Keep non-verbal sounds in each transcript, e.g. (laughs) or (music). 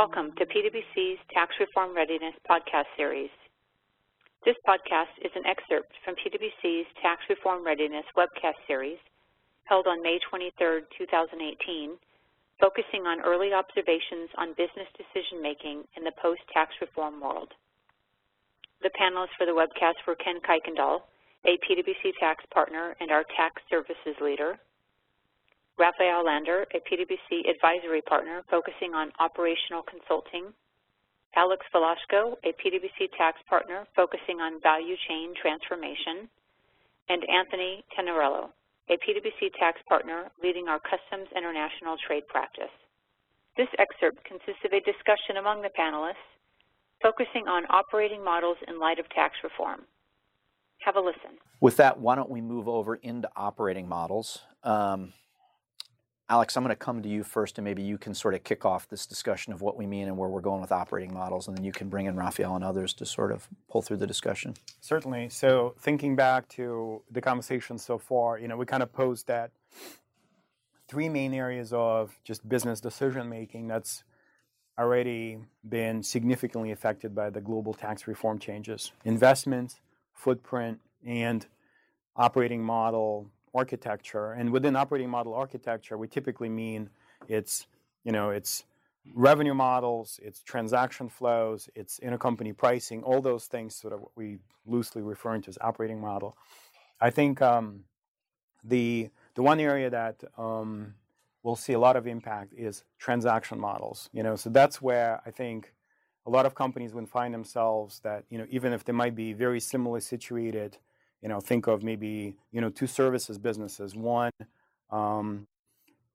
Welcome to PwC's Tax Reform Readiness podcast series. This podcast is an excerpt from PwC's Tax Reform Readiness webcast series held on May 23, 2018, focusing on early observations on business decision-making in the post-tax reform world. The panelists for the webcast were Ken Kuykendall, a PwC tax partner and our tax services leader, Raphael Lander, a PwC advisory partner focusing on operational consulting, Alex Velasco, a PwC tax partner focusing on value chain transformation, and Anthony Tennariello, a PwC tax partner leading our Customs International Trade practice. This excerpt consists of a discussion among the panelists focusing on operating models in light of tax reform. Have a listen. With that, why don't we move over into operating models? Um, Alex, I'm going to come to you first, and maybe you can sort of kick off this discussion of what we mean and where we're going with operating models, and then you can bring in Raphael and others to sort of pull through the discussion. Certainly. So thinking back to the conversation so far, you know, we kind of posed that three main areas of just business decision making that's already been significantly affected by the global tax reform changes: investment, footprint, and operating model architecture. And within operating model architecture, we typically mean it's, you know, it's revenue models, it's transaction flows, it's intercompany pricing, all those things sort of what we loosely refer to as operating model. I think um, the the one area that um, we'll see a lot of impact is transaction models. You know, so that's where I think a lot of companies would find themselves that you know even if they might be very similarly situated you know, think of maybe, you know, two services businesses. One, um,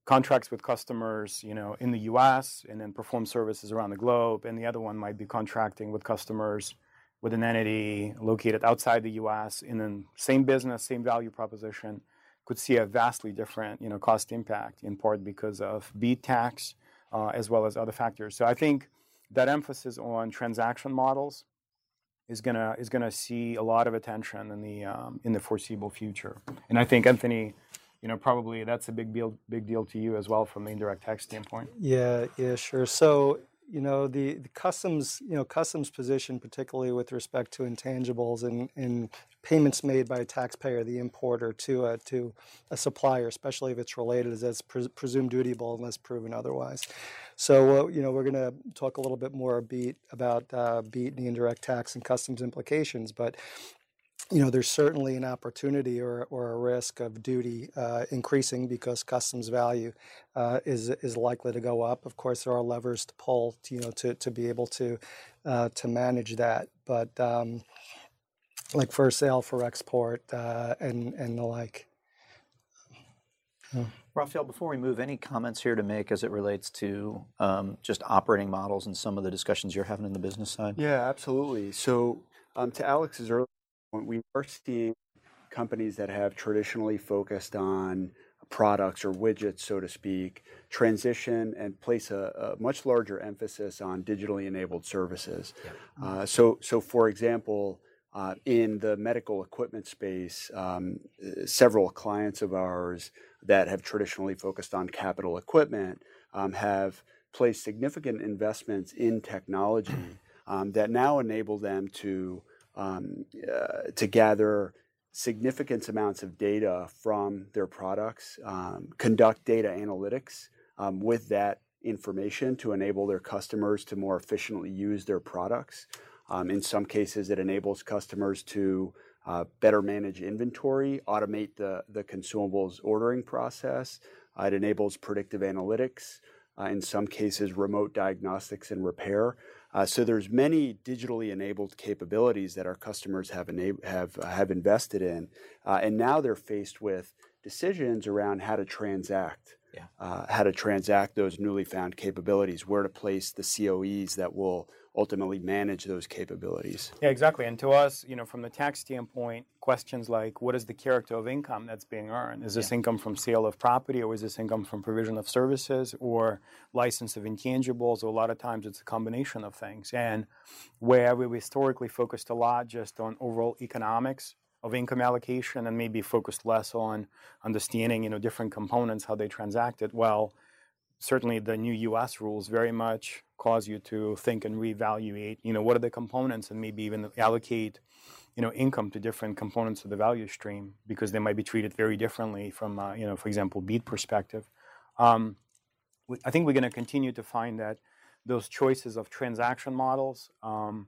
contracts with customers, you know, in the U.S. and then perform services around the globe. And the other one might be contracting with customers with an entity located outside the U.S. in the same business, same value proposition, could see a vastly different, you know, cost impact in part because of BEAT tax uh, as well as other factors. So I think that emphasis on transaction models is gonna is gonna see a lot of attention in the um, in the foreseeable future. And I think Anthony, you know, probably that's a big deal big deal to you as well from the indirect tax standpoint. Yeah, yeah, sure. So you know the, the customs you know customs position particularly with respect to intangibles and, and payments made by a taxpayer the importer to a to a supplier especially if it's related as that's pre- presumed dutiable unless proven otherwise. So uh, you know we're going to talk a little bit more beat about uh, BEAT and the indirect tax and customs implications but you know, there's certainly an opportunity or, or a risk of duty uh, increasing because customs value uh, is is likely to go up. Of course, there are levers to pull, to, you know, to, to be able to uh, to manage that. But um, like for sale, for export, uh, and and the like. Raphael, before we move, any comments here to make as it relates to um, just operating models and some of the discussions you're having in the business side? Yeah, absolutely. So, um, to Alex's earlier we are seeing companies that have traditionally focused on products or widgets, so to speak, transition and place a, a much larger emphasis on digitally enabled services. Yeah. Uh, so, so for example, uh, in the medical equipment space, um, several clients of ours that have traditionally focused on capital equipment um, have placed significant investments in technology um, that now enable them to um, uh, to gather significant amounts of data from their products, um, conduct data analytics um, with that information to enable their customers to more efficiently use their products. Um, in some cases, it enables customers to uh, better manage inventory, automate the, the consumables ordering process. Uh, it enables predictive analytics. Uh, in some cases, remote diagnostics and repair. Uh, so there's many digitally enabled capabilities that our customers have have uh, have invested in, uh, and now they're faced with decisions around how to transact, yeah. Uh, how to transact those newly found capabilities, where to place the COEs that will ultimately manage those capabilities. Yeah, exactly. And to us, you know, from the tax standpoint, questions like what is the character of income that's being earned? Is this yeah. income from sale of property or is this income from provision of services or license of intangibles? Or a lot of times it's a combination of things. And where we historically focused a lot just on overall economics of income allocation and maybe focused less on understanding, you know, different components, how they transacted, well, certainly the new US rules very much cause you to think and reevaluate, you know, what are the components and maybe even allocate, you know, income to different components of the value stream because they might be treated very differently from, uh, you know, for example, BEAT perspective. Um, I think we're going to continue to find that those choices of transaction models um,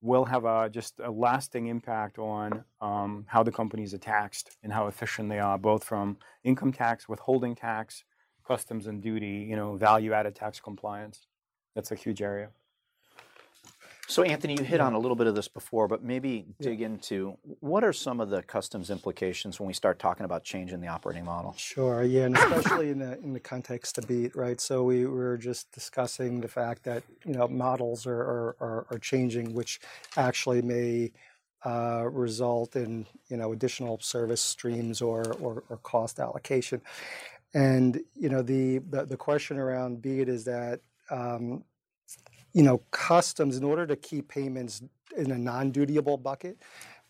will have a, just a lasting impact on um, how the companies are taxed and how efficient they are, both from income tax, withholding tax, customs and duty, you know, value-added tax compliance. That's a huge area. So, Anthony, you hit on a little bit of this before, but maybe dig into what are some of the customs implications when we start talking about changing the operating model? Sure. Yeah, and (coughs) especially in the in the context of BEAT, right? So we were just discussing the fact that you know models are are, are, are changing, which actually may uh, result in you know additional service streams or, or, or cost allocation. And you know the, the the question around BEAT is that um, you know, customs, in order to keep payments in a non-dutiable bucket,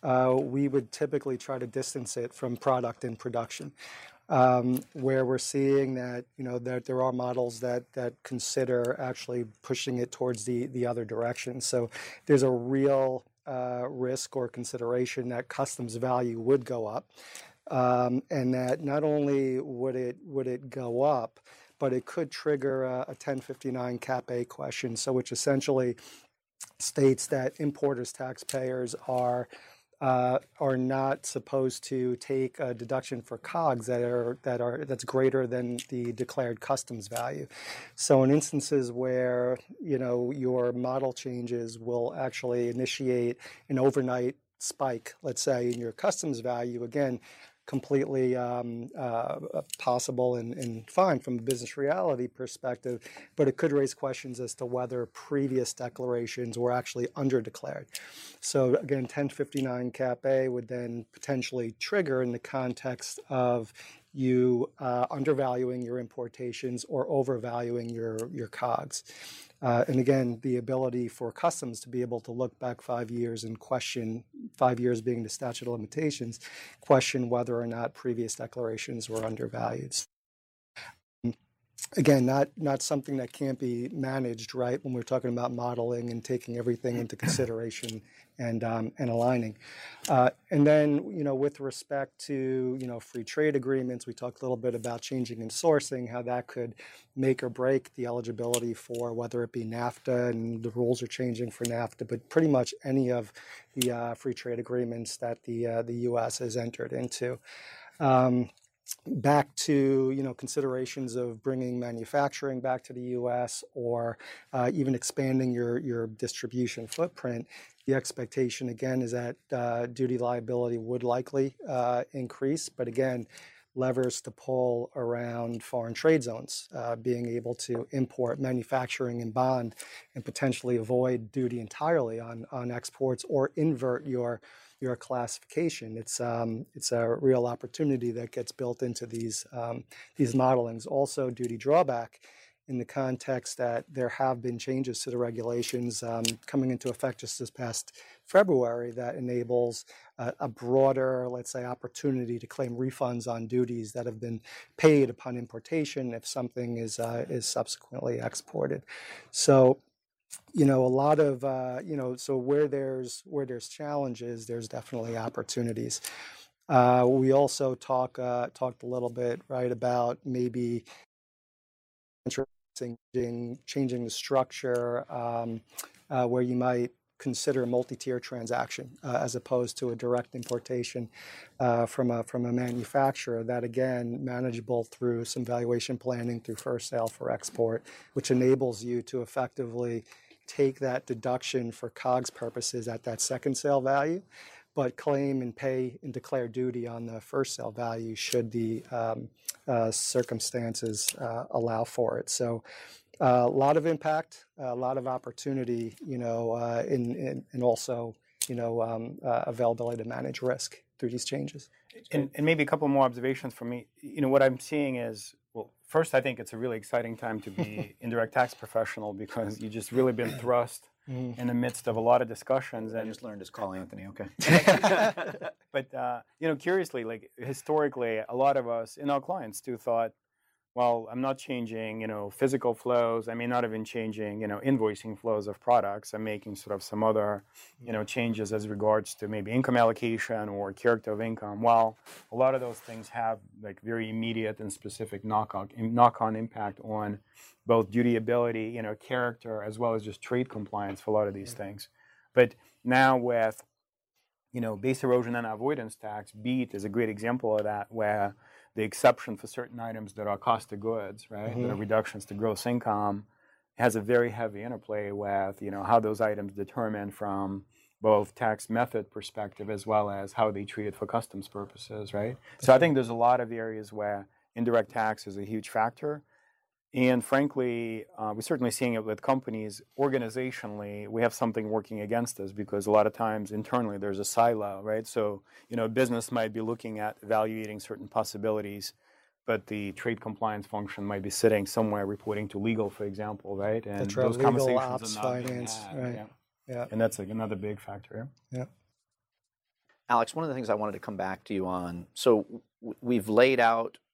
uh, we would typically try to distance it from product and production. Um, where we're seeing that you know that there are models that that consider actually pushing it towards the the other direction. So there's a real uh, risk or consideration that customs value would go up, um, and that not only would it would it go up, but it could trigger a, a 1059 Cap A question, so which essentially states that importers, taxpayers are uh, are not supposed to take a deduction for COGS that are that are that's greater than the declared customs value. So in instances where you know your model changes will actually initiate an overnight spike, let's say in your customs value, again, completely um, uh, possible and, and, fine from a business reality perspective, but it could raise questions as to whether previous declarations were actually underdeclared. So again, 1059 Cap A would then potentially trigger in the context of you uh, undervaluing your importations or overvaluing your, your COGS. Uh, and again, the ability for customs to be able to look back five years and question, five years being the statute of limitations, question whether or not previous declarations were undervalued again, not not something that can't be managed, right? When we're talking about modeling and taking everything into (clears throat) consideration and um, and aligning, uh, and then you know, with respect to you know free trade agreements, we talked a little bit about changing in sourcing, how that could make or break the eligibility for whether it be NAFTA and the rules are changing for NAFTA, but pretty much any of the uh, free trade agreements that the uh, the U.S. has entered into. Um, back to you know considerations of bringing manufacturing back to the U.S. or uh, even expanding your your distribution footprint, the expectation again is that uh, duty liability would likely uh, increase, but again. Levers to pull around foreign trade zones, uh, being able to import manufacturing and bond and potentially avoid duty entirely on, on exports or invert your your classification. It's um, it's a real opportunity that gets built into these um, these modelings. Also, duty drawback in the context that there have been changes to the regulations um, coming into effect just this past February that enables uh, a broader, let's say, opportunity to claim refunds on duties that have been paid upon importation if something is uh, is subsequently exported. So you know a lot of uh, you know so where there's where there's challenges there's definitely opportunities. Uh, we also talk uh, talked a little bit right about maybe changing changing the structure um, uh, where you might consider a multi-tier transaction uh, as opposed to a direct importation uh, from a from a manufacturer that again manageable through some valuation planning through first sale for export which enables you to effectively take that deduction for COGS purposes at that second sale value but claim and pay and declare duty on the first sale value should the um, uh, circumstances uh, allow for it. So a lot of impact, a lot of opportunity, you know, uh, in, in, and also, you know, um, uh, availability to manage risk through these changes. And, and, maybe a couple more observations from me. You know, what I'm seeing is, well, first, I think it's a really exciting time to be (laughs) indirect tax professional because you just really been thrust mm. in the midst of a lot of discussions. And I just learned to call Anthony. Okay. (laughs) but uh, you know, curiously, like historically, a lot of us in our clients too thought well, I'm not changing, you know, physical flows. I may not even changing, you know, invoicing flows of products. I'm making sort of some other, you know, mm-hmm. changes as regards to maybe income allocation or character of income. Well, a lot of those things have like very immediate and specific knock-on knock-on impact on both dutiability, you know, character, as well as just trade compliance for a lot of these mm-hmm. things. But now with, you know, base erosion and avoidance tax, BEAT is a great example of that, where the exception for certain items that are cost of goods, right, mm-hmm. that are mm-hmm. reductions to gross income, has a very heavy interplay with, you know, how those items determine from both tax method perspective as well as how they treat it for customs purposes, right? So I think there's a lot of areas where indirect tax is a huge factor. And frankly, uh, we're certainly seeing it with companies organizationally. We have something working against us because a lot of times internally there's a silo, right? So, you know, business might be looking at evaluating certain possibilities, but the trade compliance function might be sitting somewhere reporting to legal, for example, right? And That's those legal, conversations ops, are not finance, right? Yeah. yeah. And that's like another big factor. Yeah. Alex, one of the things I wanted to come back to you on. So we've laid out a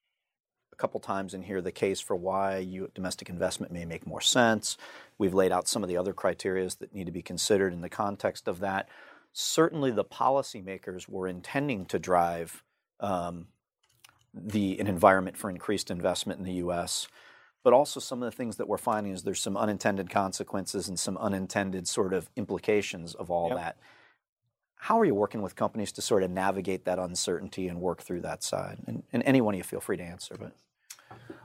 couple times in here the case for why you, domestic investment may make more sense. We've laid out some of the other criteria that need to be considered in the context of that. Certainly, the policymakers were intending to drive um, the an environment for increased investment in the U.S. But also, some of the things that we're finding is there's some unintended consequences and some unintended sort of implications of all yep. that. How are you working with companies to sort of navigate that uncertainty and work through that side? And, and anyone you feel free to answer, but.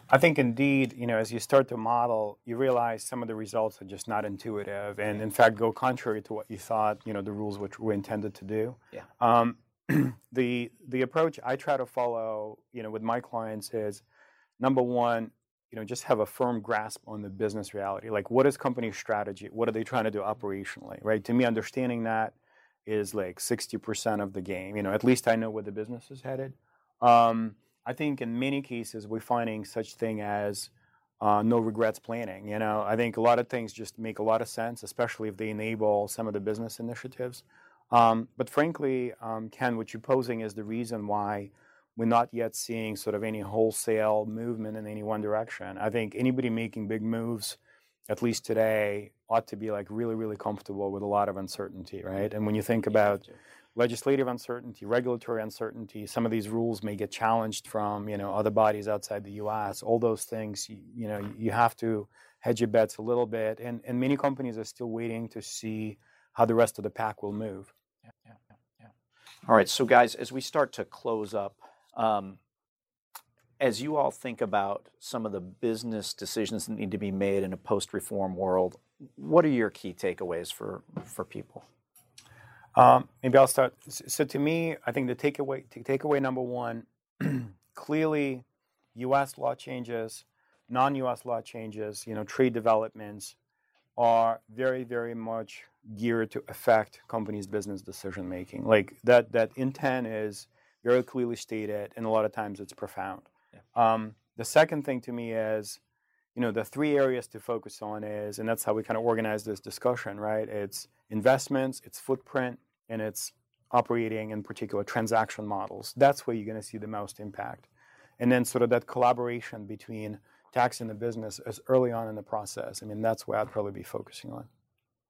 I think indeed, you know, as you start to model, you realize some of the results are just not intuitive, and in fact, go contrary to what you thought, you know, the rules which were intended to do. Yeah. Um, (clears throat) the the approach I try to follow, you know, with my clients is, number one, you know, just have a firm grasp on the business reality. Like, what is company strategy? What are they trying to do operationally? Right. To me, understanding that is like 60% of the game. You know, at least I know where the business is headed. Um, I think in many cases we're finding such thing as uh, no regrets planning. You know, I think a lot of things just make a lot of sense, especially if they enable some of the business initiatives. Um, but frankly, um, Ken, what you're posing is the reason why we're not yet seeing sort of any wholesale movement in any one direction. I think anybody making big moves at least today, ought to be like really, really comfortable with a lot of uncertainty, right? And when you think about legislative uncertainty, regulatory uncertainty, some of these rules may get challenged from you know other bodies outside the U.S. All those things, you, you know, you have to hedge your bets a little bit, and and many companies are still waiting to see how the rest of the pack will move. Yeah, yeah, yeah. All right, so guys, as we start to close up. Um, as you all think about some of the business decisions that need to be made in a post-reform world, what are your key takeaways for for people? Um, maybe I'll start. So to me, I think the takeaway takeaway number one, (clears throat) clearly, U.S. law changes, non-U.S. law changes, you know, trade developments are very very much geared to affect companies' business decision making. Like that that intent is very clearly stated, and a lot of times it's profound. Um, the second thing to me is, you know, the three areas to focus on is, and that's how we kind of organize this discussion, right? It's investments, it's footprint, and it's operating in particular transaction models. That's where you're going to see the most impact. And then sort of that collaboration between tax and the business as early on in the process. I mean, that's where I'd probably be focusing on.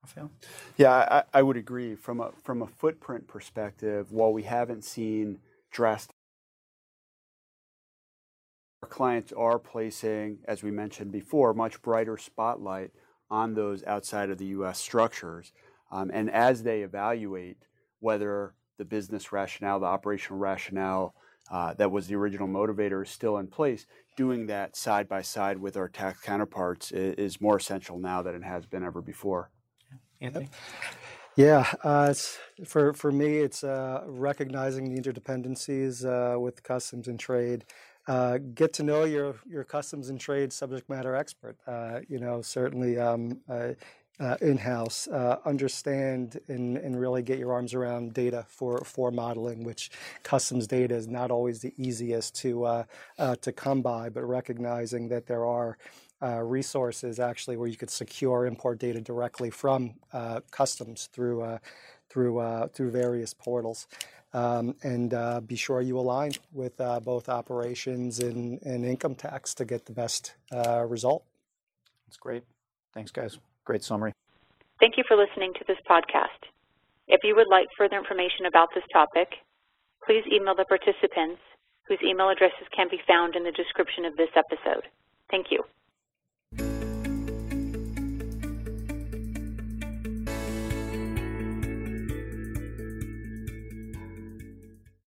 Rafael? Yeah, I, I would agree. From a from a footprint perspective, while we haven't seen drastic our clients are placing, as we mentioned before, much brighter spotlight on those outside of the U.S. structures. Um, and as they evaluate whether the business rationale, the operational rationale uh, that was the original motivator is still in place, doing that side by side with our tax counterparts is, is more essential now than it has been ever before. Anthony? Yeah, uh, for for me, it's uh, recognizing the interdependencies uh, with customs and trade, uh, get to know your your customs and trade subject matter expert. Uh, you know, certainly um, uh, uh in-house, uh, understand and, and really get your arms around data for for modeling. Which customs data is not always the easiest to uh, to come by, but recognizing that there are. resources actually where you could secure import data directly from customs through through uh, through various portals. Um, and uh, be sure you align with uh, both operations and, and income tax to get the best uh, result. That's great. Thanks, guys. Great summary. Thank you for listening to this podcast. If you would like further information about this topic, please email the participants whose email addresses can be found in the description of this episode. Thank you.